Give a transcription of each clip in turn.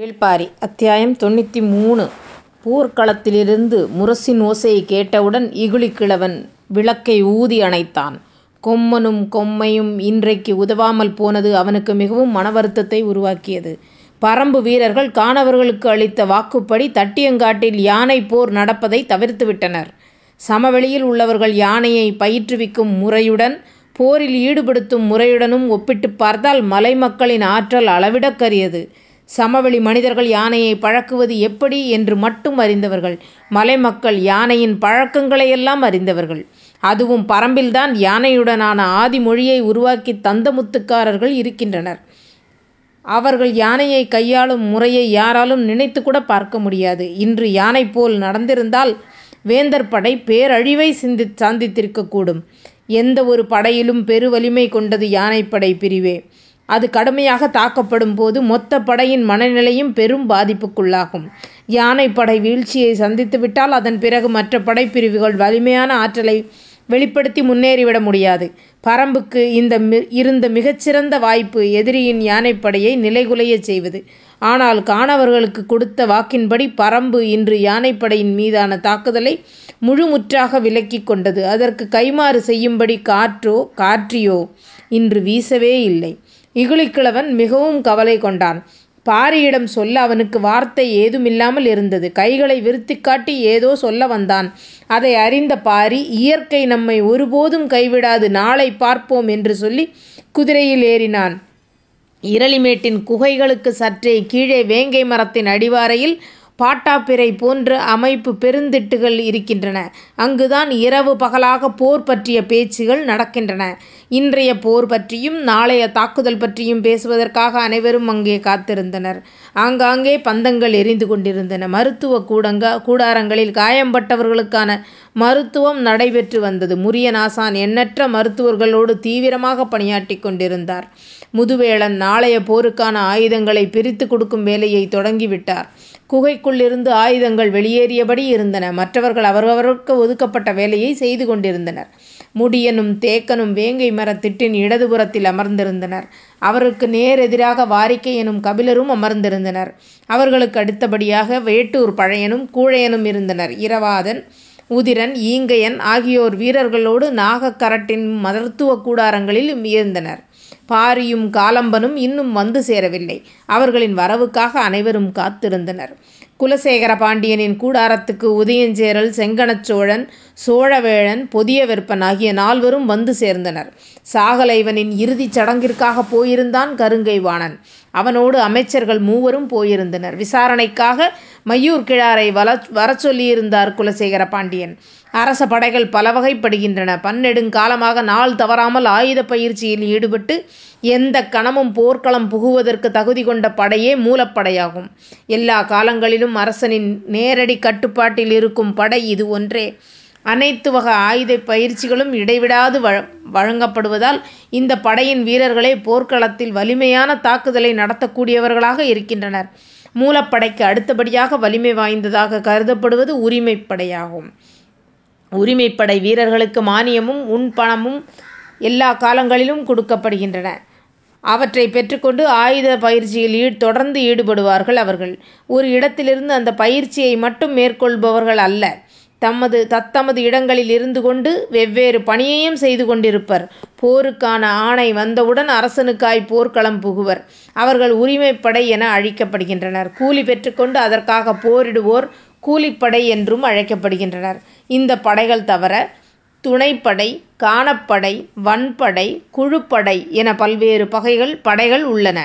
வேள்பாரி அத்தியாயம் தொண்ணூற்றி மூணு போர்க்களத்திலிருந்து முரசின் ஓசையை கேட்டவுடன் இகுலிக்கிழவன் விளக்கை ஊதி அணைத்தான். கொம்மனும் கொம்மையும் இன்றைக்கு உதவாமல் போனது அவனுக்கு மிகவும் மனவருத்தத்தை உருவாக்கியது. பறம்பு வீரர்கள் கானவர்களுக்கு அளித்த வாக்குப்படி தட்டியங்காட்டில் யானை போர் நடப்பதை தவிர்த்துவிட்டனர். சமவெளியில் உள்ளவர்கள் யானையை பயிற்றுவிக்கும் முறையுடன் போரில் ஈடுபடுத்தும் முறையுடனும் ஒப்பிட்டுப் பார்த்தால் மலை மக்களின் ஆற்றல் அளவிடக்கரியது சமவெளி மனிதர்கள் யானையை பழக்குவது எப்படி என்று மட்டும் அறிந்தவர்கள். மலை மக்கள் யானையின் பழக்கங்களையெல்லாம் அறிந்தவர்கள். அதுவும் பறம்பில்தான் யானையுடனான ஆதி மொழியை தந்தமுத்துக்காரர்கள் இருக்கின்றனர். அவர்கள் யானையை கையாளும் முறையை யாராலும் நினைத்து கூட பார்க்க முடியாது. இன்று யானை போல் நடந்திருந்தால் வேந்தர் படை பேரழிவை சிந்தி சந்தித்திருக்கக்கூடும். எந்த ஒரு படையிலும் பெருவலிமை கொண்டது யானைப்படை பிரிவே. அது கடுமையாக தாக்கப்படும் போது மொத்த படையின் மனநிலையும் பெரும் பாதிப்புக்குள்ளாகும். யானைப்படை வீழ்ச்சியை சந்தித்துவிட்டால் அதன் பிறகு மற்ற படைப்பிரிவுகள் வலிமையான ஆற்றலை வெளிப்படுத்தி முன்னேறிவிட முடியாது. பரம்புக்கு இந்த இருந்த மிகச்சிறந்த வாய்ப்பு எதிரியின் யானைப்படையை நிலைகுலையச் செய்வது. ஆனால் காணவர்களுக்கு கொடுத்த வாக்கின்படி பரம்பு இன்று யானைப்படையின் மீதான தாக்குதலை முழுமுற்றாக விலக்கி கொண்டது. அதற்கு கைம்மாறு செய்யும்படி காற்றோ காற்றியோ இன்று வீசவே இல்லை. இகுலிக்கிழவன் மிகவும் கவலை கொண்டான். பாரியிடம் சொல்ல அவனுக்கு வார்த்தை ஏதுமில்லாமல் இருந்தது. கைகளை விருத்தி காட்டி ஏதோ சொல்ல வந்தான். அதை அறிந்த பாரி இயற்கை நம்மை ஒருபோதும் கைவிடாது நாளை பார்ப்போம் என்று சொல்லி குதிரையில் ஏறினான். இரளிமேட்டின் குகைகளுக்குச் சற்றே கீழே வேங்கை மரத்தின் அடிவாரையில் பாட்டாப்பிரை போன்ற அமைப்பு பெருந்திட்டுகள் இருக்கின்றன. அங்குதான் இரவு பகலாகப் போர் பற்றிய பேச்சுகள் நடக்கின்றன. இன்றைய போர் பற்றியும் நாளைய தாக்குதல் பற்றியும் பேசுவதற்காக அனைவரும் அங்கே காத்திருந்தனர். ஆங்காங்கே பந்தங்கள் எரிந்து கொண்டிருந்தன. மருத்துவக் கூடாரங்களில் காயம்பட்டவர்களுக்கான மருத்துவம் நடைபெற்று வந்தது. முரியநாசான் எண்ணற்ற மருத்துவர்களோடு தீவிரமாக பணியாற்றி கொண்டிருந்தார். முதுவேளன் நாளைய போருக்கான ஆயுதங்களை பிரித்துக் கொடுக்கும் வேலையை தொடங்கிவிட்டார். குகைக்குள்ளிருந்து ஆயுதங்கள் வெளியேறியபடி இருந்தன. மற்றவர்கள் அவரவருக்கு ஒதுக்கப்பட்ட வேலையை செய்து கொண்டிருந்தனர். முடியனும் தேக்கனும் வேங்கை மரத்திட்டின் இடதுபுறத்தில் அமர்ந்திருந்தனர். அவருக்கு நேரெதிராக வாரிக்கை எனும் கபிலரும் அமர்ந்திருந்தனர். அவர்களுக்கு அடுத்தபடியாக வேட்டூர் பழையனும் கூழையனும் இருந்தனர். இரவாதன் உதிரன் ஈங்கையன் ஆகியோர் வீரர்களோடு நாகக்கரட்டின் மருத்துவக் கூடாரங்களில் இருந்தனர். பாரியும் காலம்பனும் இன்னும் வந்து சேரவில்லை. அவர்களின் வரவுக்காக அனைவரும் காத்திருந்தனர். குலசேகர பாண்டியனின் கூடாரத்துக்கு உதயஞ்சேரல் செங்கணச் சோழன் சோழவேழன் பொதியவெற்பன் ஆகிய நால்வரும் வந்து சேர்ந்தனர். சாகலைவனின் இறுதிச் சடங்கிற்காகப் போயிருந்தான் கருங்கை வாணன். அவனோடு அமைச்சர்கள் மூவரும் போயிருந்தனர். விசாரணைக்காக மையூர் கிழை வள வரச் சொல்லியிருந்தார் குலசேகர பாண்டியன். அரச படைகள் பலவகைப்படுகின்றன. பன்னெடுங்காலமாக நாள் தவறாமல் ஆயுத பயிற்சியில் ஈடுபட்டு எந்த கணமும் போர்க்களம் புகுவதற்கு தகுதி கொண்ட படையே மூலப்படையாகும். எல்லா காலங்களிலும் அரசனின் நேரடி கட்டுப்பாட்டில் இருக்கும் படை இது ஒன்றே. அனைத்து வகை ஆயுத பயிற்சிகளும் இடைவிடாது வழங்கப்படுவதால் இந்த படையின் வீரர்களே போர்க்களத்தில் வலிமையான தாக்குதலை நடத்தக்கூடியவர்களாக இருக்கின்றனர். மூலப்படைக்கு அடுத்தபடியாக வலிமை வாய்ந்ததாக கருதப்படுவது உரிமைப்படையாகும் உரிமைப்படை வீரர்களுக்கு மானியமும் உண்பணமும் பணமும் காலங்களிலும் கொடுக்கப்படுகின்றன. அவற்றை பெற்றுக்கொண்டு ஆயுத பயிற்சியில் ஈ தொடர்ந்து ஈடுபடுவார்கள் அவர்கள். ஒரு இடத்திலிருந்து அந்த பயிற்சியை மட்டும் மேற்கொள்பவர்கள் அல்ல. தமது தத்தமது இடங்களில் இருந்து கொண்டு வெவ்வேறு பணியையும் செய்து கொண்டிருப்பர். போருக்கான ஆணை வந்தவுடன் அரசனுக்காய்ப் போர்க்களம் புகுவர். அவர்கள் உரிமைப்படை என அழைக்கப்படுகின்றனர். கூலி பெற்றுக்கொண்டு அதற்காக போரிடுவோர் கூலிப்படை என்றும் அழைக்கப்படுகின்றனர். இந்த படைகள் தவிர துணைப்படை கானப்படை வன்படை குழுப்படை என பல்வேறு படைகள் உள்ளன.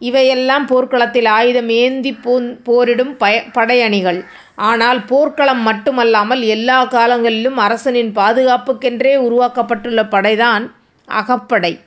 இவையெல்லாம் போர்க்களத்தில் ஆயுதம் ஏந்தி போரிடும் படையணிகள். ஆனால் போர்க்களம் மட்டுமல்லாமல் எல்லா காலங்களிலும் அரசனின் பாதுகாப்புக்கென்றே உருவாக்கப்பட்டுள்ள படைதான் அகப்படை.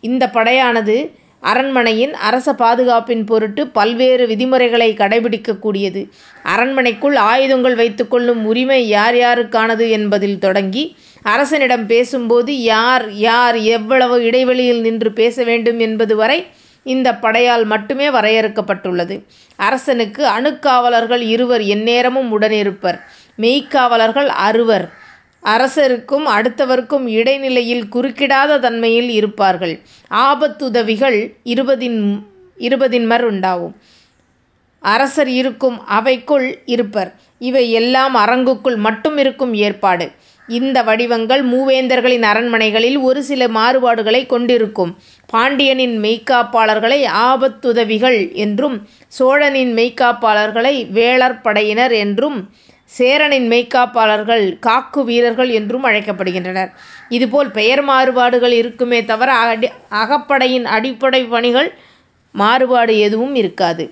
இந்த படையானது அரண்மனையின் அரச பாதுகாப்பின் பொருட்டு பல்வேறு விதிமுறைகளை கடைபிடிக்கக்கூடியது அரண்மனைக்குள் ஆயுதங்கள் வைத்துக்கொள்ளும் உரிமை யார் யாருக்கானது என்பதில் தொடங்கி அரசனிடம் பேசும்போது யார் யார் எவ்வளவு இடைவெளியில் நின்று பேச வேண்டும் என்பது வரை இந்த படையால் மட்டுமே வரையறுக்கப்பட்டுள்ளது. அரசனுக்கு அணுக்காவலர்கள் இருவர் எந்நேரமும் உடனிருப்பர். மெய்க்காவலர்கள் அறுவர். அரசருக்கும் அடுத்தவருக்கும் இடைநிலையில் குறுக்கிடாத தன்மையில் இருப்பார்கள். ஆபத்துதவிகள் இருபதின் இருபதின்மர் உண்டாகும் அரசர் இருக்கும் அவைக்குள் இருப்பர் இவை எல்லாம் அரங்குக்குள் மட்டும் இருக்கும் ஏற்பாடு இந்த வடிவங்கள் மூவேந்தர்களின் அரண்மனைகளில் ஒரு சில மாறுபாடுகளை கொண்டிருக்கும். பாண்டியனின் மெய்க்காப்பாளர்களை ஆபத்துதவிகள் என்றும் சோழனின் மெய்க்காப்பாளர்களை வேளர் படையினர் என்றும் சேரனின் மெய்க்காப்பாளர்கள் காக்கு வீரர்கள் என்றும் அழைக்கப்படுகின்றனர். இதுபோல் பெயர் மாறுபாடுகள் இருக்குமே தவிர அடி அகப்படையின் அடிப்படை பணிகள் மாறுபாடு எதுவும் இருக்காது.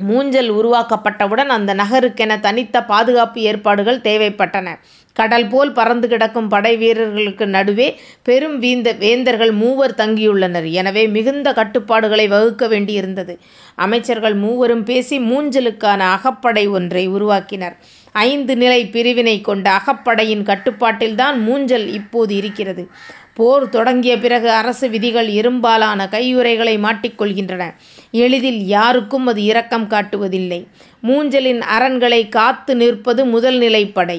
மூஞ்சல் உருவாக்கப்பட்டவுடன் அந்த நகருக்கென தனித்த பாதுகாப்பு ஏற்பாடுகள் தேவைப்பட்டன. கடல் போல் பறந்து கிடக்கும் படை வீரர்களுக்கு நடுவே பெரும் வீந்த வேந்தர்கள் மூவர் தங்கியுள்ளனர். எனவே மிகுந்த கட்டுப்பாடுகளை வகுக்க வேண்டியிருந்தது. அமைச்சர்கள் மூவரும் பேசி மூஞ்சலுக்கான அகப்படை ஒன்றை உருவாக்கினர். ஐந்து நிலை பிரிவினை கொண்ட அகப்படையின் கட்டுப்பாட்டில்தான் மூஞ்சல் இப்போது இருக்கிறது. போர் தொடங்கிய பிறகு அரசு விதிகள் இரும்பாலான கையுறைகளை மாட்டிக்கொள்கின்றன. எளிதில் யாருக்கும் அது இரக்கம் காட்டுவதில்லை. மூஞ்சலின் அரண்களை காத்து நிற்பது முதல் நிலைப்படை.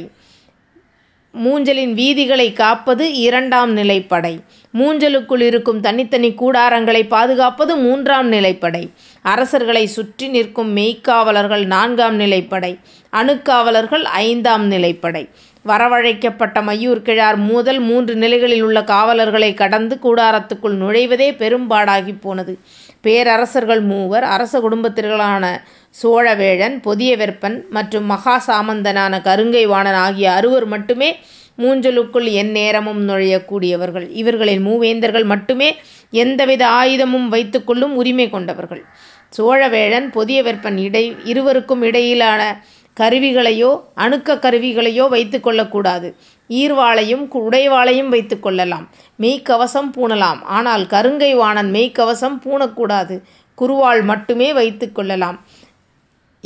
மூஞ்சலின் வீதிகளை காப்பது இரண்டாம் நிலைப்படை. மூஞ்சலுக்குள் இருக்கும் தனித்தனி கூடாரங்களை பாதுகாப்பது மூன்றாம் நிலைப்படை. அரசர்களை சுற்றி நிற்கும் மெய்க்காவலர்கள் நான்காம் நிலைப்படை. அணுக்காவலர்கள் ஐந்தாம் நிலைப்படை. வரவழைக்கப்பட்ட மையூர் கிழார் முதல் மூன்று நிலைகளில் உள்ள காவலர்களை கடந்து கூடாரத்துக்குள் நுழைவதே பெரும்பாடாகி போனது. பேரரசர்கள் மூவர் அரச குடும்பத்தினர்களான சோழவேழன் பொதியவெற்பன் மற்றும் மகா சாமந்தனான கருங்கை வாணன் ஆகிய அறுவர் மட்டுமே மூஞ்சலுக்குள் எந்நேரமும் நுழையக்கூடியவர்கள். இவர்களின் மூவேந்தர்கள் மட்டுமே எந்தவித ஆயுதமும் வைத்துக்கொள்ளும் உரிமை கொண்டவர்கள். சோழவேழன் பொதியவெற்பன் இடை இருவருக்கும் இடையிலான கருவிகளையோ அணுக்க கருவிகளையோ வைத்து கொள்ளக்கூடாது ஈர்வாளையும் உடைவாளையும் வைத்து கொள்ளலாம் மெய்க்கவசம் பூணலாம். ஆனால் கருங்கை வாணன் மெய்க்கவசம் பூணக்கூடாது. குருவாள் மட்டுமே வைத்து கொள்ளலாம்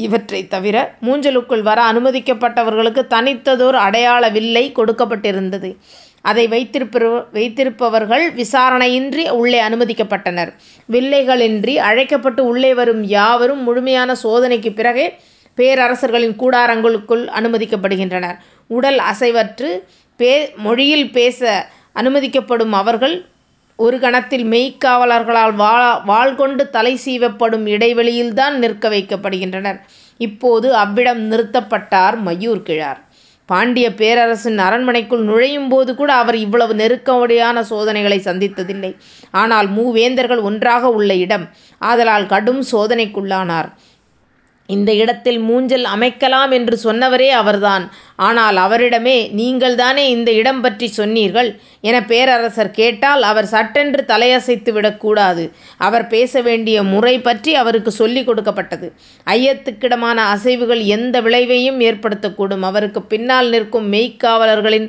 இவற்றை தவிர மூஞ்சலுக்குள் வர அனுமதிக்கப்பட்டவர்களுக்கு தனித்ததோர் அடையாள வில்லை கொடுக்கப்பட்டிருந்தது. அதை வைத்திருப்ப வைத்திருப்பவர்கள் விசாரணையின்றி உள்ளே அனுமதிக்கப்பட்டனர். வில்லைகளின்றி அழைக்கப்பட்டு உள்ளே வரும் யாவரும் முழுமையான சோதனைக்கு பிறகே பேரரசர்களின் கூடாரங்களுக்குள் அனுமதிக்கப்படுகின்றனர். உடல் அசைவற்று பே மொழியில் பேச அனுமதிக்கப்படும் அவர்கள் ஒரு கணத்தில் மெய்க்காவலர்களால் வா வாள் கொண்டு தலை சீவப்படும் இடைவெளியில்தான் நிற்க வைக்கப்படுகின்றனர். இப்போது அவ்விடம் நிறுத்தப்பட்டார் மயூர் கிழார். பாண்டிய பேரரசின் அரண்மனைக்குள் நுழையும் போது கூட அவர் இவ்வளவு நெருக்கடியான சோதனைகளை சந்தித்ததில்லை. ஆனால் மூவேந்தர்கள் ஒன்றாக உள்ள இடம் ஆதலால் கடும் சோதனைக்குள்ளானார். இந்த இடத்தில் மூஞ்சல் அமைக்கலாம் என்று சொன்னவரே அவர்தான். ஆனால் அவரிடமே நீங்கள் தானே இந்த இடம் பற்றி சொன்னீர்கள்? என பேரரசர் கேட்டால் அவர் சட்டென்று தலையசைத்து விடக்கூடாது. அவர் பேச வேண்டிய முறை பற்றி அவருக்கு சொல்லிக் கொடுக்கப்பட்டது. ஐயத்துக்கிடமான அசைவுகள் எந்த விளைவையும் ஏற்படுத்தக்கூடும். அவருக்கு பின்னால் நிற்கும் மெய்க்காவலர்களின்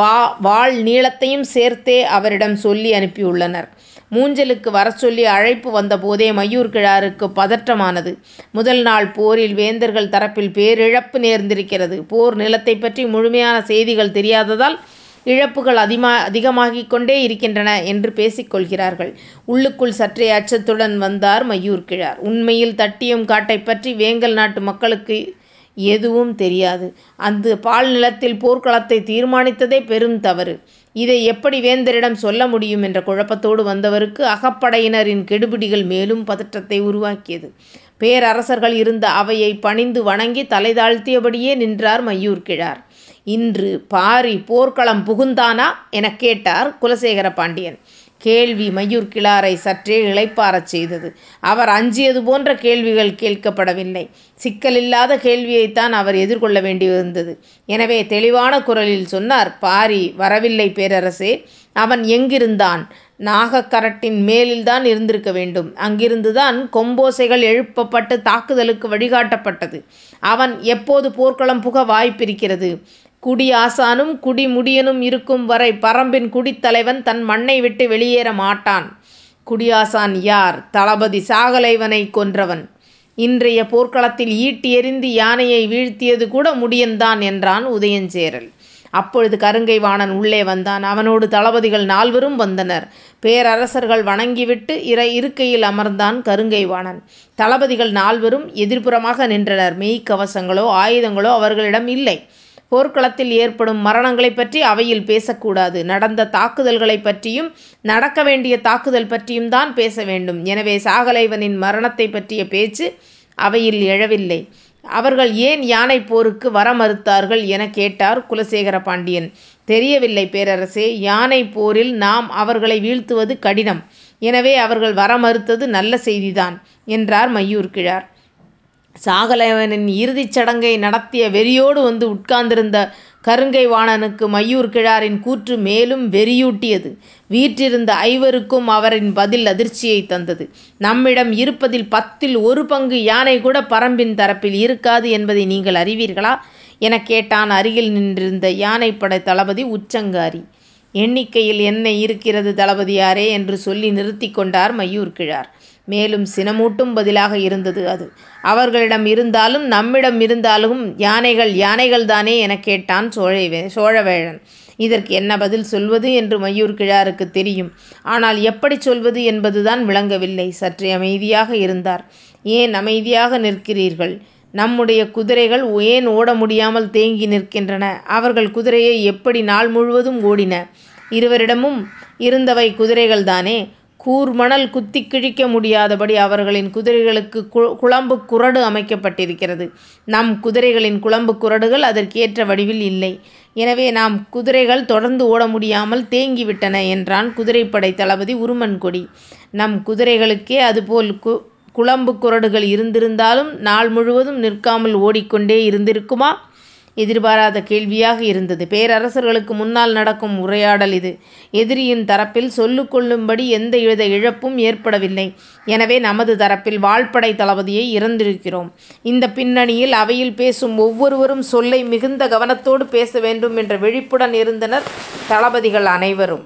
வா வாழ் நீளத்தையும் சேர்த்தே அவரிடம் சொல்லி அனுப்பியுள்ளனர். மூஞ்சலுக்கு வர சொல்லி அழைப்பு வந்தபோதே மயூர் கிழாருக்கு பதற்றமானது. முதல் நாள் போரில் வேந்தர்கள் தரப்பில் பேரிழப்பு நேர்ந்திருக்கிறது. போர் நிலத்தை பற்றி முழுமையான செய்திகள் தெரியாததால் இழப்புகள் அதிகமா அதிகமாகிக் கொண்டே இருக்கின்றன என்று பேசிக்கொள்கிறார்கள் உள்ளுக்குள் சற்றே அச்சத்துடன் வந்தார் மயூர் கிழார். உண்மையில் தட்டியும் காட்டை பற்றி வேங்கல் நாட்டு மக்களுக்கு எதுவும் தெரியாது. அந்த பால் நிலத்தில் போர்க்களத்தை தீர்மானித்ததே பெரும் தவறு. இதை எப்படி வேந்தரிடம் சொல்ல முடியும் என்ற குழப்பத்தோடு வந்தவருக்கு அகப்படையினரின் கெடுபிடிகள் மேலும் பதற்றத்தை உருவாக்கியது. பேரரசர்கள் இருந்த அவையை பணிந்து வணங்கி தலை தாழ்த்தியபடியே நின்றார் மையூர் கிழார். இன்று பாரி போர்க்களம் புகுந்தானா? எனக் கேட்டார் குலசேகர பாண்டியன் கேள்வி மயூர் கிளாரை சற்றே இளைப்பாறச் செய்தது. அவர் அஞ்சியது போன்ற கேள்விகள் கேட்கப்படவில்லை. சிக்கலில்லாத கேள்வியைத்தான் அவர் எதிர்கொள்ள வேண்டியிருந்தது. எனவே தெளிவான குரலில் சொன்னார் பாரி வரவில்லை பேரரசே. அவன் எங்கிருந்தான்? நாகக்கரட்டின் மேலில்தான் இருந்திருக்க வேண்டும். அங்கிருந்துதான் கொம்போசைகள் எழுப்பப்பட்டு தாக்குதலுக்கு வழிகாட்டப்பட்டது. அவன் எப்போது போர்க்களம் புக வாய்ப்பிருக்கிறது? குடி ஆசானும் குடி முடியனும் இருக்கும் வரை பரம்பின் குடித்தலைவன் தன் மண்ணை விட்டு வெளியேற மாட்டான். குடியாசான் யார்? தளபதி சாகலைவனை கொன்றவன். இன்றைய போர்க்களத்தில் ஈட்டி எறிந்து யானையை வீழ்த்தியது கூட முடியன்தான் என்றான் உதயஞ்சேரல். அப்பொழுது கருங்கை வாணன் உள்ளே வந்தான். அவனோடு தளபதிகள் நால்வரும் வந்தனர். பேரரசர்கள் வணங்கிவிட்டு இற இருக்கையில் அமர்ந்தான் கருங்கை வாணன் தளபதிகள் நால்வரும் எதிர்ப்புறமாக நின்றனர். மெய்க்கவசங்களோ ஆயுதங்களோ அவர்களிடம் இல்லை. போர்க்களத்தில் ஏற்படும் மரணங்களைப் பற்றி அவையில் பேசக்கூடாது. நடந்த தாக்குதல்களைப் பற்றியும் நடக்க வேண்டிய தாக்குதல் பற்றியும் தான் பேச வேண்டும். எனவே சாகலைவனின் மரணத்தை பற்றிய பேச்சு அவையில் எழவில்லை. அவர்கள் ஏன் யானை போருக்கு வர மறுத்தார்கள் என கேட்டார் குலசேகர பாண்டியன் தெரியவில்லை பேரரசே யானை போரில் நாம் அவர்களை வீழ்த்துவது கடினம். எனவே அவர்கள் வர மறுத்தது நல்ல செய்திதான் என்றார் மையூர் கிழார். சாகலைவனின் இறுதிச் சடங்கை நடத்திய வெறியோடு வந்து உட்கார்ந்திருந்த கருங்கை வாணனுக்கு மையூர் கிழாரின் கூற்று மேலும் வெறியூட்டியது. வீற்றிருந்த ஐவருக்கும் அவரின் பதில் அதிர்ச்சியை தந்தது. நம்மிடம் இருப்பதில் பத்தில் ஒரு பங்கு யானை கூட பரம்பின் தரப்பில் இருக்காது என்பதை நீங்கள் அறிவீர்களா? என கேட்டான் அருகில் நின்றிருந்த யானைப்படை தளபதி உச்சங்காரி. எண்ணிக்கையில் என்ன இருக்கிறது தளபதியாரே என்று சொல்லி நிறுத்தி கொண்டார் மையூர் கிழார். மேலும் சினமூட்டும் பதிலாக இருந்தது அது. அவர்களிடம் இருந்தாலும் நம்மிடம் இருந்தாலும் யானைகள் யானைகள் தானே என கேட்டான் சோழவே சோழவேழன். இதற்கு என்ன பதில் சொல்வது என்று மையூர் கிழாருக்கு தெரியும். ஆனால் எப்படி சொல்வது என்பதுதான் விளங்கவில்லை. சற்றே அமைதியாக இருந்தார். ஏன் அமைதியாக நிற்கிறீர்கள்? நம்முடைய குதிரைகள் ஏன் ஓட முடியாமல் தேங்கி நிற்கின்றன? அவர்கள் குதிரையை எப்படி நாள் முழுவதும் ஓடின? இருவரிடமும் இருந்தவை குதிரைகள் தானே? கூர்மணல் குத்தி கிழிக்க முடியாதபடி அவர்களின் குதிரைகளுக்கு குளம்பு குரடு அமைக்கப்பட்டிருக்கிறது. நம் குதிரைகளின் குளம்பு குரடுகள் அதற்கேற்ற வடிவில் இல்லை. எனவே நாம் குதிரைகள் தொடர்ந்து ஓட முடியாமல் தேங்கிவிட்டன என்றான் குதிரைப்படை தளபதி உருமன்கொடி. நம் குதிரைகளுக்கே அதுபோல் கு குளம்பு குரடுகள் இருந்திருந்தாலும் நாள் முழுவதும் நிற்காமல் ஓடிக்கொண்டே இருந்திருக்குமா? எதிர்பாராத கேள்வியாக இருந்தது. பேரரசர்களுக்கு முன்னால் நடக்கும் உரையாடல் இது. எதிரியின் தரப்பில் சொல்லுக்கொள்ளும்படி எந்த எழுத இழப்பும் ஏற்படவில்லை. எனவே நமது தரப்பில் வாழ்படை தளபதியை இறந்திருக்கிறோம். இந்த பின்னணியில் அவையில் பேசும் ஒவ்வொருவரும் சொல்லை மிகுந்த கவனத்தோடு பேச வேண்டும் என்ற விழிப்புடன் இருந்தனர் தளபதிகள் அனைவரும்.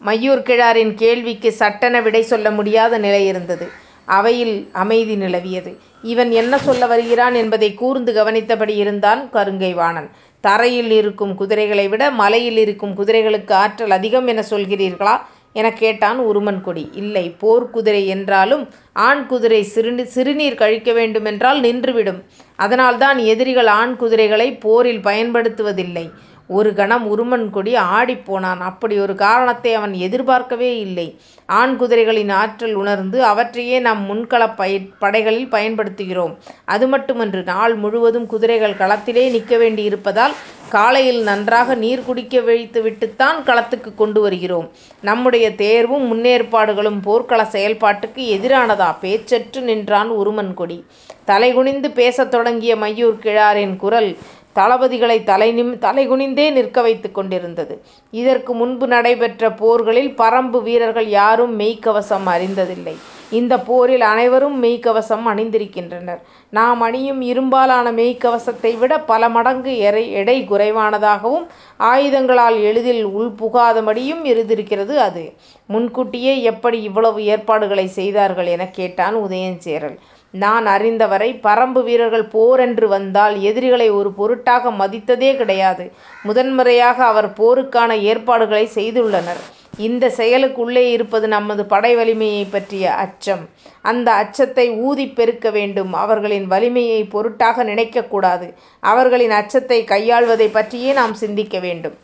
மையூர் கிழாரின் கேள்விக்கு சட்டென விடை சொல்ல முடியாத நிலை இருந்தது. அவையில் அமைதி நிலவியது. இவன் என்ன சொல்ல வருகிறான் என்பதை கூர்ந்து கவனித்தபடி இருந்தான் கருங்கை வாணன் தரையில் இருக்கும் குதிரைகளை விட மலையில் இருக்கும் குதிரைகளுக்கு ஆற்றல் அதிகம் என சொல்கிறீர்களா? என கேட்டான் உருமன் கொடி இல்லை போர்க்குதிரை என்றாலும் ஆண் குதிரை சிறுநீர் சிறுநீர் கழிக்க வேண்டுமென்றால் நின்றுவிடும். அதனால்தான் எதிரிகள் ஆண் குதிரைகளை போரில் பயன்படுத்துவதில்லை. ஒரு கணம் உருமன் கொடி ஆடிப்போனான் அப்படி ஒரு காரணத்தை அவன் எதிர்பார்க்கவே இல்லை. ஆண் குதிரைகளின் ஆற்றல் உணர்ந்து அவற்றையே நம் முன்கள பய படைகளில் பயன்படுத்துகிறோம். அது மட்டுமன்று நாள் முழுவதும் குதிரைகள் களத்திலே நிற்க வேண்டி இருப்பதால் காலையில் நன்றாக நீர் குடிக்க வைத்து விட்டுத்தான் களத்துக்கு கொண்டு வருகிறோம். நம்முடைய தேர்வும் முன்னேற்பாடுகளும் போர்க்கள செயல்பாட்டுக்கு எதிரானதா? பேச்சற்று நின்றான் உருமன் கொடி. தலைகுனிந்து பேசத் தொடங்கிய மையூர் கிழாரின் குரல் தளபதிகளை தலை நிம் தலைகுனிந்தே நிற்க வைத்து கொண்டிருந்தது. இதற்கு முன்பு நடைபெற்ற போர்களில் பரம்பு வீரர்கள் யாரும் மெய்க்கவசம் அறிந்ததில்லை இந்த போரில் அனைவரும் மெய்க்கவசம் அணிந்திருக்கின்றனர். நாம் அணியும் இரும்பாலான மெய்க்கவசத்தை விட பல மடங்கு எடை எடை குறைவானதாகவும் ஆயுதங்களால் எளிதில் உள்புகாதபடியும் இருந்திருக்கிறது அது. முன்கூட்டியே எப்படி இவ்வளவு ஏற்பாடுகளை செய்தார்கள் என கேட்டான் உதயஞ்சேரல் நான் அறிந்தவரை பரம்பு வீரர்கள் போரென்று வந்தால் எதிரிகளை ஒரு பொருட்டாக மதித்ததே கிடையாது. முதன்முறையாக அவர் போருக்கான ஏற்பாடுகளை செய்துள்ளனர். இந்த செயலுக்குள்ளே இருப்பது நமது படை வலிமையை பற்றிய அச்சம். அந்த அச்சத்தை ஊதி பெருக்க வேண்டும். அவர்களின் வலிமையை பொருட்டாக நினைக்கக்கூடாது. அவர்களின் அச்சத்தை கையாள்வதை பற்றியே நாம் சிந்திக்க வேண்டும்.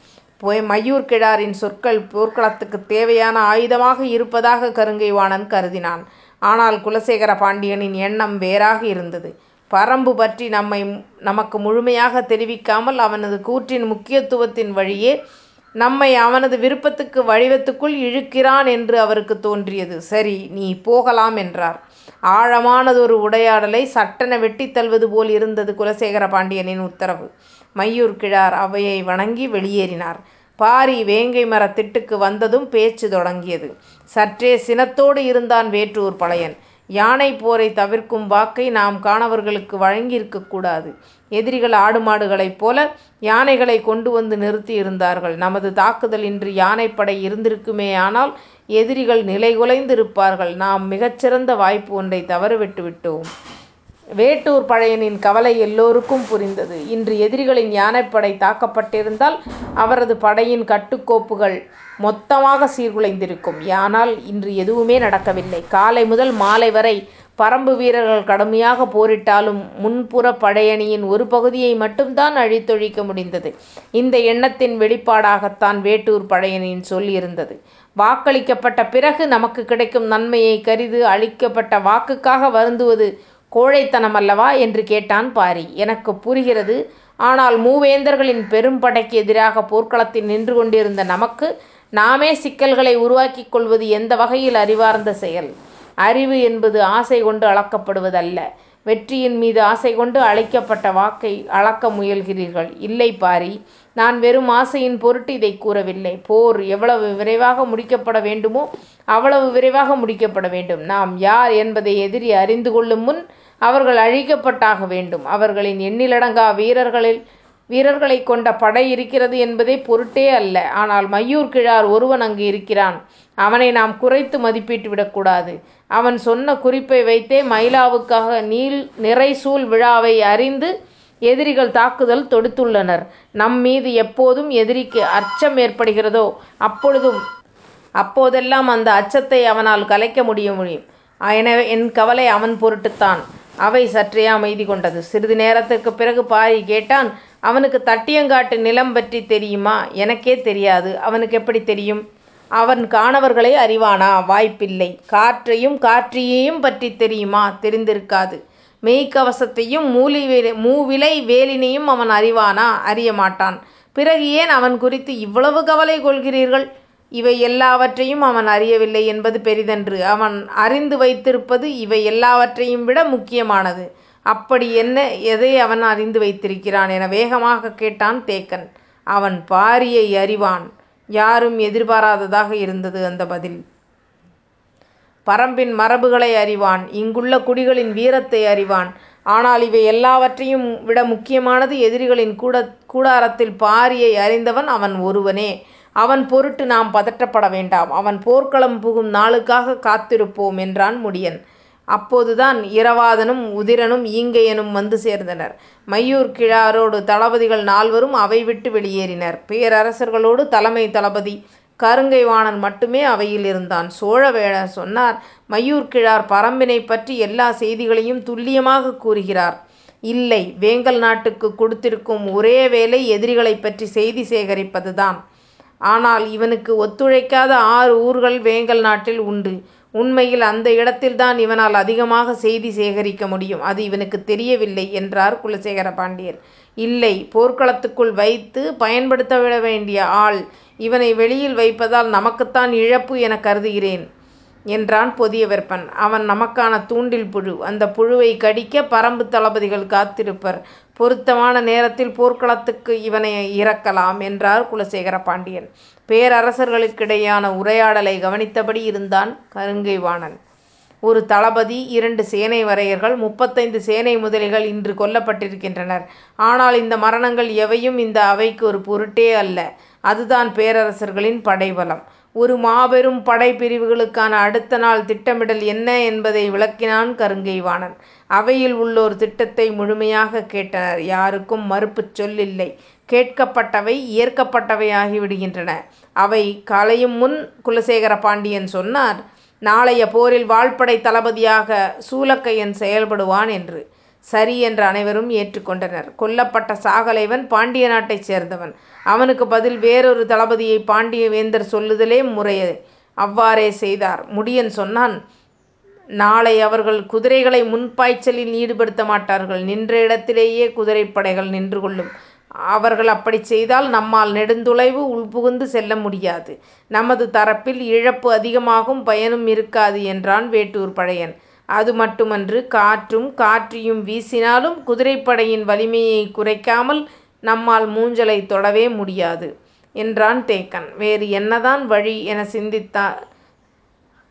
மையூர் கிழாரின் சொற்கள் போர்க்களத்துக்கு தேவையான ஆயுதமாக இருப்பதாக கருங்கைவாணன் கருதினான். ஆனால் குலசேகர பாண்டியனின் எண்ணம் வேறாக இருந்தது. பரம்பு பற்றி நம்மை நமக்கு முழுமையாக தெரிவிக்காமல் அவனது கூற்றின் முக்கியத்துவத்தின் வழியே நம்மை அவனது விருப்பத்துக்கு வடிவத்துக்குள் இழுக்கிறான் என்று அவருக்கு தோன்றியது. சரி நீ போகலாம் என்றார். ஆழமானதொரு உடையாடலை சட்டென வெட்டி தள்ளுவது போல் இருந்தது குலசேகர பாண்டியனின் உத்தரவு. மையூர் கிழார் அவையை வணங்கி வெளியேறினார். பாரி வேங்கை மர திட்டுக்கு வந்ததும் பேச்சு தொடங்கியது. சற்றே சினத்தோடு இருந்தான் வேற்றூர் பழையன். யானை போரை தவிர்க்கும் வாக்கை நாம் காணவர்களுக்கு வழங்கியிருக்கக்கூடாது எதிரிகள் ஆடு மாடுகளைப் போல யானைகளை கொண்டு வந்து நிறுத்தி இருந்தார்கள். நமது தாக்குதல் இன்று யானைப்படை இருந்திருக்குமே ஆனால் எதிரிகள் நிலைகுலைந்திருப்பார்கள் நாம் மிகச்சிறந்த வாய்ப்பு ஒன்றை தவறவிட்டு விட்டோம் வேட்டூர் பழையனின் கவலை எல்லோருக்கும் புரிந்தது இன்று எதிரிகளின் யானைப்படை தாக்கப்பட்டிருந்தால் அவரது படையின் கட்டுக்கோப்புகள் மொத்தமாக சீர்குலைந்திருக்கும் ஆனால் இன்று எதுவுமே நடக்கவில்லை காலை முதல் மாலை வரை பறம்பு வீரர்கள் கடுமையாக போரிட்டாலும் முன்புற படையணியின் ஒரு பகுதியை மட்டும்தான் அழித்தொழிக்க முடிந்தது. இந்த எண்ணத்தின் வெளிப்பாடாகத்தான் வேட்டூர் பழையனின் சொல் இருந்தது. வாக்களிக்கப்பட்ட பிறகு நமக்கு கிடைக்கும் நன்மையை கருதி அளிக்கப்பட்ட வாக்குக்காக வருந்துவது கோழைத்தனம் அல்லவா என்று கேட்டான் பாரி. எனக்கு புரிகிறது. ஆனால் மூவேந்தர்களின் பெரும் படைக்கு எதிராக போர்க்களத்தில் நின்று கொண்டிருந்த நமக்கு நாமே சிக்கல்களை உருவாக்கிக் கொள்வது எந்த வகையில் அறிவார்ந்த செயல்? அறிவு என்பது ஆசை கொண்டு அளக்கப்படுவதல்ல. வெற்றியின் மீது ஆசை கொண்டு அழைக்கப்பட்ட வாக்கை அளக்க முயல்கிறீர்கள். இல்லை பாரி. நான் வெறும் ஆசையின் பொருட்டு இதை கூறவில்லை. போர் எவ்வளவு விரைவாக முடிக்கப்பட வேண்டுமோ அவ்வளவு விரைவாக முடிக்கப்பட வேண்டும். நாம் யார் என்பதை எதிரி அறிந்து கொள்ளும் முன் அவர்கள் அழிக்கப்பட்டாக வேண்டும். அவர்களின் எண்ணிலடங்கா வீரர்களில் வீரர்களைக் கொண்ட படை இருக்கிறது என்பதே பொருட்டே அல்ல. ஆனால் மையூர் கிழார் ஒருவன் அங்கு இருக்கிறான். அவனை நாம் குறைத்து மதிப்பிட்டு விடக்கூடாது. அவன் சொன்ன குறிப்பை வைத்தே மயிலாவுக்காக நிறைசூல் விழாவை அறிந்து எதிரிகள் தாக்குதல் தொடுத்துள்ளனர். நம் மீது எப்போதும் எதிரிக்கு அச்சம் ஏற்படுகிறதோ அப்பொழுதும் அப்போதெல்லாம் அந்த அச்சத்தை அவனால் கலைக்க முடிய முடியும். என் கவலை அவன் பொருட்டுத்தான். அவை சற்றே அமைதி கொண்டது. சிறிது நேரத்திற்குப் பிறகு பாரி கேட்டான் அவனுக்குத் தட்டியங்காட்டு நிலம் பற்றி தெரியுமா? எனக்கே தெரியாது. அவனுக்கு எப்படித் தெரியும்? அவன் கானவர்களை அறிவானா? வாய்ப்பில்லை. காற்றையும் காற்றியையும் பற்றி தெரியுமா? தெரிந்திருக்காது. மெய்க்கவசத்தையும் மூவிலை வேலினையும் அவன் அறிவானா? அறிய மாட்டான் பிறகு ஏன் அவன் குறித்து இவ்வளவு கவலை கொள்கிறீர்கள்? இவை எல்லாவற்றையும் அவன் அறியவில்லை என்பது பெரிதன்று. அவன் அறிந்து வைத்திருப்பது இவை எல்லாவற்றையும் விட முக்கியமானது. அப்படி என்ன? எதை அவன் அறிந்து வைத்திருக்கிறான்? என வேகமாக கேட்டான் தேக்கன். அவன் பாரியை அறிவான். யாரும் எதிர்பாராததாக இருந்தது அந்த பதில். பரம்பின் மரபுகளை அறிவான். இங்குள்ள குடிகளின் வீரத்தை அறிவான். ஆனால் இவை எல்லாவற்றையும் விட முக்கியமானது எதிரிகளின் கூட கூடாரத்தில் பாரியை அறிந்தவன் அவன் ஒருவனே. அவன் பொருட்டு நாம் பதற்றப்பட வேண்டாம். அவன் போர்க்களம் புகும் நாளுக்காக காத்திருப்போம் என்றான் முடியன். அப்போதுதான் இரவாதனும் உதிரனும் ஈங்கையனும் வந்து சேர்ந்தனர். மையூர் கிழாரோடு தளபதிகள் நால்வரும் அவை விட்டு வெளியேறினர். பேரரசர்களோடு தலைமை தளபதி கருங்கைவாணன் மட்டுமே அவையில் இருந்தான். சோழவேழர் சொன்னார் மையூர் கிழார் பரம்பினை பற்றி எல்லா செய்திகளையும் துல்லியமாக கூறுகிறார். இல்லை. வேங்கல் நாட்டுக்கு கொடுத்திருக்கும் ஒரே வேலை எதிரிகளைப் பற்றி செய்தி சேகரிப்பதுதான். ஆனால் இவனுக்கு ஒத்துழைக்காத ஆறு ஊர்கள் வேங்கல் நாட்டில் உண்டு. உண்மையில் அந்த இடத்தில்தான் இவனால் அதிகமாக செய்தி சேகரிக்க முடியும். அது இவனுக்குத் தெரியவில்லை என்றார் குலசேகர பாண்டியர். இல்லை. போர்க்களத்துக்குள் வைத்துப் பயன்படுத்தவிட வேண்டிய ஆள். இவனை வெளியில் வைப்பதால் நமக்குத்தான் இழப்பு எனக் கருதுகிறேன் என்றான் பொதியவெற்பன். அவன் நமக்கான தூண்டில் புழு. அந்தப் புழுவைக் கடிக்க பறம்புத் தளபதிகள் காத்திருப்பர். பொருத்தமான நேரத்தில் போர்க்களத்துக்கு இவனை இறக்கலாம் என்றார் குலசேகர பாண்டியன். பேரரசர்களுக்கிடையான உரையாடலை கவனித்தபடி இருந்தான் கருங்கைவாணன் ஒரு தளபதி இரண்டு சேனை வரையர்கள் முப்பத்தைந்து சேனை முதலிகள் இன்று கொல்லப்பட்டிருக்கின்றனர். ஆனால் இந்த மரணங்கள் எவையும் இந்த அவைக்கு ஒரு பொருட்டே அல்ல. அதுதான் பேரரசர்களின் படைபலம். ஒரு மாபெரும் படைப்பிரிவுகளுக்கான அடுத்த நாள் திட்டமிடல் என்ன என்பதை விளக்கினான் கருங்கைவாணன் அவையில் உள்ளோர் திட்டத்தை முழுமையாகக் கேட்டனர். யாருக்கும் மறுப்புச் சொல்லில்லை கேட்கப்பட்டவை ஏற்கப்பட்டவையாகி விடுகின்றன. அவை காலையும் முன் குலசேகர பாண்டியன் சொன்னார் நாளைய போரில் வாள்படைத் தளபதியாக சூலக்கையன் செயல்படுவான் என்று. சரி என்று அனைவரும் ஏற்றுக் கொண்டனர். கொல்லப்பட்ட சாகலைவன் பாண்டிய நாட்டைச் சேர்ந்தவன். அவனுக்குப் பதில் வேறொரு தளபதியை பாண்டிய வேந்தர் சொல்லுதலே முறையே அவ்வாறே செய்தார். முடியன் சொன்னான் நாளை அவர்கள் குதிரைகளை முன்பாய்ச்சலில் ஈடுபடுத்த மாட்டார்கள். நின்ற இடத்திலேயே குதிரைப் படைகள் நின்று கொள்ளும். அவர்கள் அப்படிச் செய்தால் நம்மால் நெடுந்தொலைவு உள்புகுந்து செல்ல முடியாது. நமது தரப்பில் இழப்பு அதிகமாகும் பயனும் இருக்காது என்றான் வேட்டூர் பழையன். அது மட்டுமன்று. காற்றும் காற்றியும் வீசினாலும் குதிரைப்படையின் வலிமையைக் குறைக்காமல் நம்மால் மூஞ்சலைத் தொடவே முடியாது என்றான் தேக்கன். வேறு என்னதான் வழி? என சிந்தித்தார்.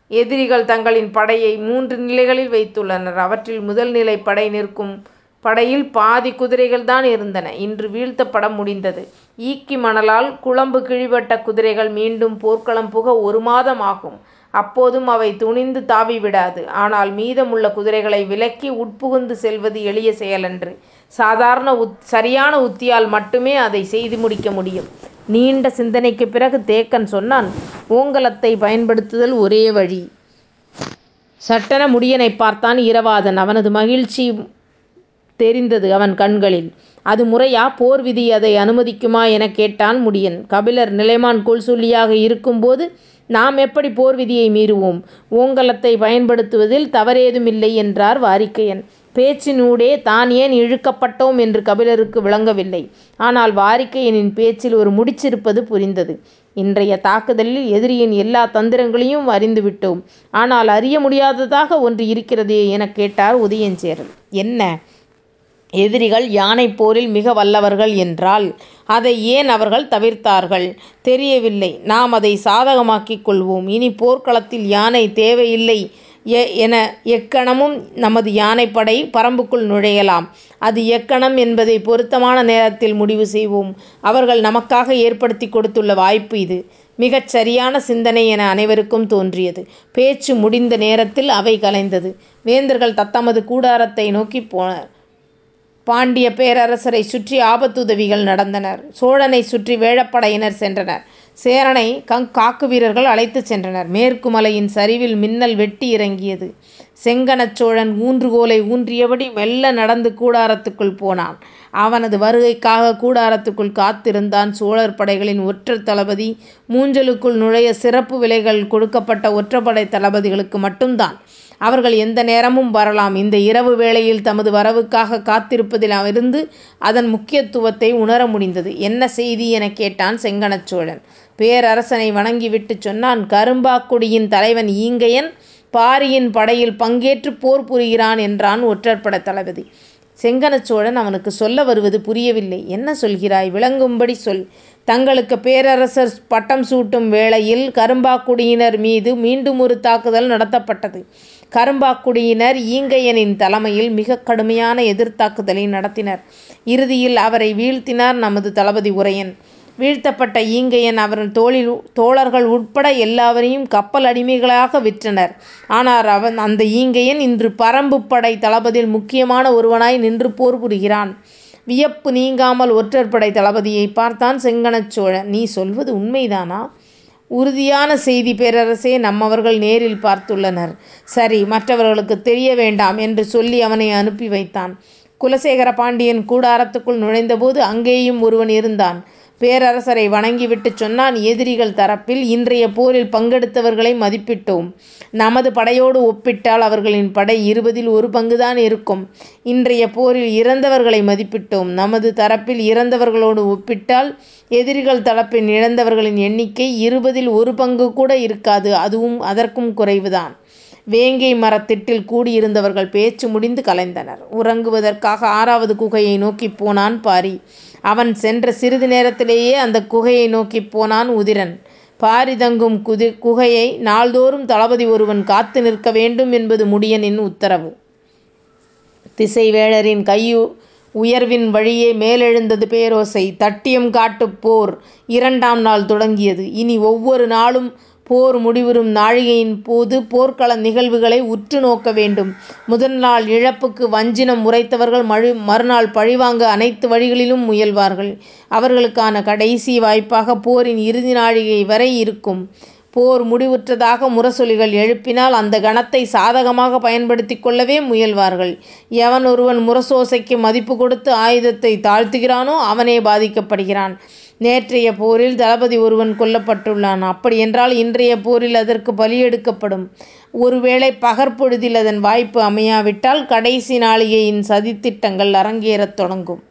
எதிரிகள் தங்களின் படையை மூன்று நிலைகளில் வைத்துள்ளனர். அவற்றில் முதல் நிலைப் படை நிற்கும் படையில் பாதி குதிரைகள்தான் இருந்தன. இன்று வீழ்த்தப்பட முடிந்தது. ஈக்கி மணலால் குளம்பு கிழிபட்ட குதிரைகள் மீண்டும் போர்க்களம் புக ஒரு மாதம் ஆகும். அப்போதும் அவை துணிந்து தாவி விடாது ஆனால் மீதமுள்ள குதிரைகளை விலக்கி உட்புகுந்து செல்வது எளிய செயலன்று. சாதாரண உத் சரியான உத்தியால் மட்டுமே அதை செய்து முடிக்க முடியும். நீண்ட சிந்தனைக்குப் பிறகு தேக்கன் சொன்னான் ஓங்கலத்தை பயன்படுத்துதல் ஒரே வழி. சட்டென முடியனைப் பார்த்தான் இரவாதன். அவனது மகிழ்ச்சி தெரிந்தது அவன் கண்களில். அது முறையா? போர் விதி அதை அனுமதிக்குமா? என கேட்டான் முடியன். கபிலர் நிலைமான் கோல்சொல்லியாக இருக்கும்போது நாம் எப்படி போர் விதியை மீறுவோம்? ஓங்கலத்தை பயன்படுத்துவதில் தவறேதுமில்லை என்றார் வாரிக்கையன். பேச்சினூடே தான் ஏன் இழுக்கப்பட்டோம் என்று கபிலருக்கு விளங்கவில்லை. ஆனால் வாரிக்கையனின் பேச்சில் ஒரு முடிச்சிருப்பது புரிந்தது. இன்றைய தாக்குதலில் எதிரியின் எல்லாத் தந்திரங்களையும் அறிந்துவிட்டோம். ஆனால் அறிய முடியாததாக ஒன்று இருக்கிறதே எனக் கேட்டார் உதயஞ்சேரல். என்ன? எதிரிகள் யானைப் போரில் மிக வல்லவர்கள் என்றால் அதை ஏன் அவர்கள் தவிர்த்தார்கள்? தெரியவில்லை. நாம் அதை சாதகமாக்கிக் கொள்வோம். இனி போர்க்களத்தில் யானை தேவையில்லை என எக்கணமும் நமது யானைப்படை பரம்புக்குள் நுழையலாம். அது எக்கணம் என்பதை பொருத்தமான நேரத்தில் முடிவு செய்வோம். அவர்கள் நமக்காக ஏற்படுத்தி கொடுத்துள்ள வாய்ப்பு இது. மிகச் சரியான சிந்தனை என அனைவருக்கும் தோன்றியது. பேச்சு முடிந்த நேரத்தில் அவை கலைந்தது. வேந்தர்கள் தத்தமது கூடாரத்தை நோக்கிப் போனர். பாண்டிய பேரரசரைச் சுற்றி ஆபத்துதவிகள் நடந்தனர். சோழனை சுற்றி வேழப்படையினர் சென்றனர். சேரனை கங் காக்கு வீரர்கள் அழைத்துச் சென்றனர். மேற்கு மலையின் சரிவில் மின்னல் வெட்டி இறங்கியது. செங்கனச் சோழன் ஊன்றுகோலை ஊன்றியபடி மெல்ல நடந்து கூடாரத்துக்குள் போனான். அவனது வருகைக்காக கூடாரத்துக்குள் காத்திருந்தான் சோழர் படைகளின் ஒற்றர் தளபதி. மூஞ்சலுக்குள் நுழைய சிறப்பு விலைகள் கொடுக்கப்பட்ட ஒற்றப்படை தளபதிகளுக்கு மட்டும்தான். அவர்கள் எந்த நேரமும் வரலாம். இந்த இரவு வேளையில் தமது வரவுக்காக காத்திருப்பதில் இருந்து அதன் முக்கியத்துவத்தை உணர முடிந்தது. என்ன செய்தி? எனக் கேட்டான் செங்கனச்சோழன் பேரரசனை வணங்கிவிட்டுச் சொன்னான் கரும்பாக்குடியின் தலைவன் ஈங்கையன் பாரியின் படையில் பங்கேற்றுப் போர் புரிகிறான் என்றான் ஒற்றற்பட தளபதி. செங்கனச்சோழன் அவனுக்கு சொல்ல வருவது புரியவில்லை. என்ன சொல்கிறாய்? விளங்கும்படி சொல். தங்களுக்கு பேரரசர் பட்டம் சூட்டும் வேளையில் கரும்பாக்குடியினர் மீது மீண்டுமொரு தாக்குதல் நடத்தப்பட்டது. கரும்பாக்குடியினர் ஈங்கையனின் தலைமையில் மிகக் கடுமையான எதிர்த்தாக்குதலை நடத்தினர். இறுதியில் அவரை வீழ்த்தினார் நமது தளபதி உரையன். வீழ்த்தப்பட்ட ஈங்கையன் அவன் தோழர்கள் உட்பட எல்லாரையும் கப்பல் அடிமைகளாக விற்றனர். ஆனால் அந்த ஈங்கையன் இன்று பரம்புப் படை தளபதியில் முக்கியமான ஒருவனாய் நின்று போர் புரிகிறான். வியப்பு நீங்காமல் ஒற்றர் படை தளபதியைப் பார்த்தான் செங்கணச் சோழன். நீ சொல்வது உண்மைதானா? உறுதியான செய்தி பேரரசே நம்மவர்கள் நேரில் பார்த்துள்ளனர். சரி. மற்றவர்களுக்கு தெரிய வேண்டாம் என்று சொல்லி அவனை அனுப்பி வைத்தான். குலசேகர பாண்டியன் கூடாரத்துக்குள் நுழைந்தபோது அங்கேயும் ஒருவன் இருந்தான். பேரரசரை வணங்கிவிட்டுச் சொன்னான் எதிரிகள் தரப்பில் இன்றைய போரில் பங்கெடுத்தவர்களை மதிப்பிட்டோம். நமது படையோடு ஒப்பிட்டால் அவர்களின் படை இருபதில் ஒரு பங்குதான் இருக்கும். இன்றைய போரில் இறந்தவர்களை மதிப்பிட்டோம். நமது தரப்பில் இறந்தவர்களோடு ஒப்பிட்டால் எதிரிகள் தரப்பில் இழந்தவர்களின் எண்ணிக்கை இருபதில் ஒரு பங்கு கூட இருக்காது அதுவும் அதற்கும் குறைவுதான். வேங்கை மரத்திட்டில் கூடியிருந்தவர்கள் பேச்சு முடிந்து கலைந்தனர். உறங்குவதற்காக ஆறாவது குகையை நோக்கிப் போனான் பாரி. அவன் சென்ற சிறிது நேரத்திலேயே அந்தக் குகையை நோக்கிப் போனான் உதிரன். பாரிதங்கும் குதி குகையை நாள்தோறும் தளபதி ஒருவன் காத்து நிற்க வேண்டும் என்பது முடியனின் உத்தரவு. திசைவேழரின் கையுயர்வின் வழியே மேலெழுந்தது பேரோசை. தட்டியம் காட்டுப் போர் இரண்டாம் நாள் தொடங்கியது. இனி ஒவ்வொரு நாளும் போர் முடிவுறும் நாழிகையின் போது போர்க்கள நிகழ்வுகளை உற்று நோக்க வேண்டும். முதல் நாள் இழப்புக்கு வஞ்சினம் உரைத்தவர்கள் மறுநாள் பழிவாங்க அனைத்து வழிகளிலும் முயல்வார்கள். அவர்களுக்கான கடைசி வாய்ப்பாக போரின் இறுதி நாழிகை வரை இருக்கும். போர் முடிவுற்றதாக முரசொலிகள் எழுப்பினால் அந்த கணத்தை சாதகமாக பயன்படுத்திக் கொள்ளவே முயல்வார்கள். எவனொருவன் முரசோசைக்கு மதிப்பு கொடுத்து ஆயுதத்தைத் தாழ்த்துகிறானோ அவனே பாதிக்கப்படுகிறான். நேற்றைய போரில் தளபதி ஒருவன் கொல்லப்பட்டுள்ளான். அப்படியென்றால் இன்றைய போரில் அதற்குப் பலியெடுக்கப்படும். ஒருவேளை பகற்பொழுதில் அதன் வாய்ப்பு அமையாவிட்டால் கடைசி நாழிகையின் சதித்திட்டங்கள் அரங்கேறத் தொடங்கும்.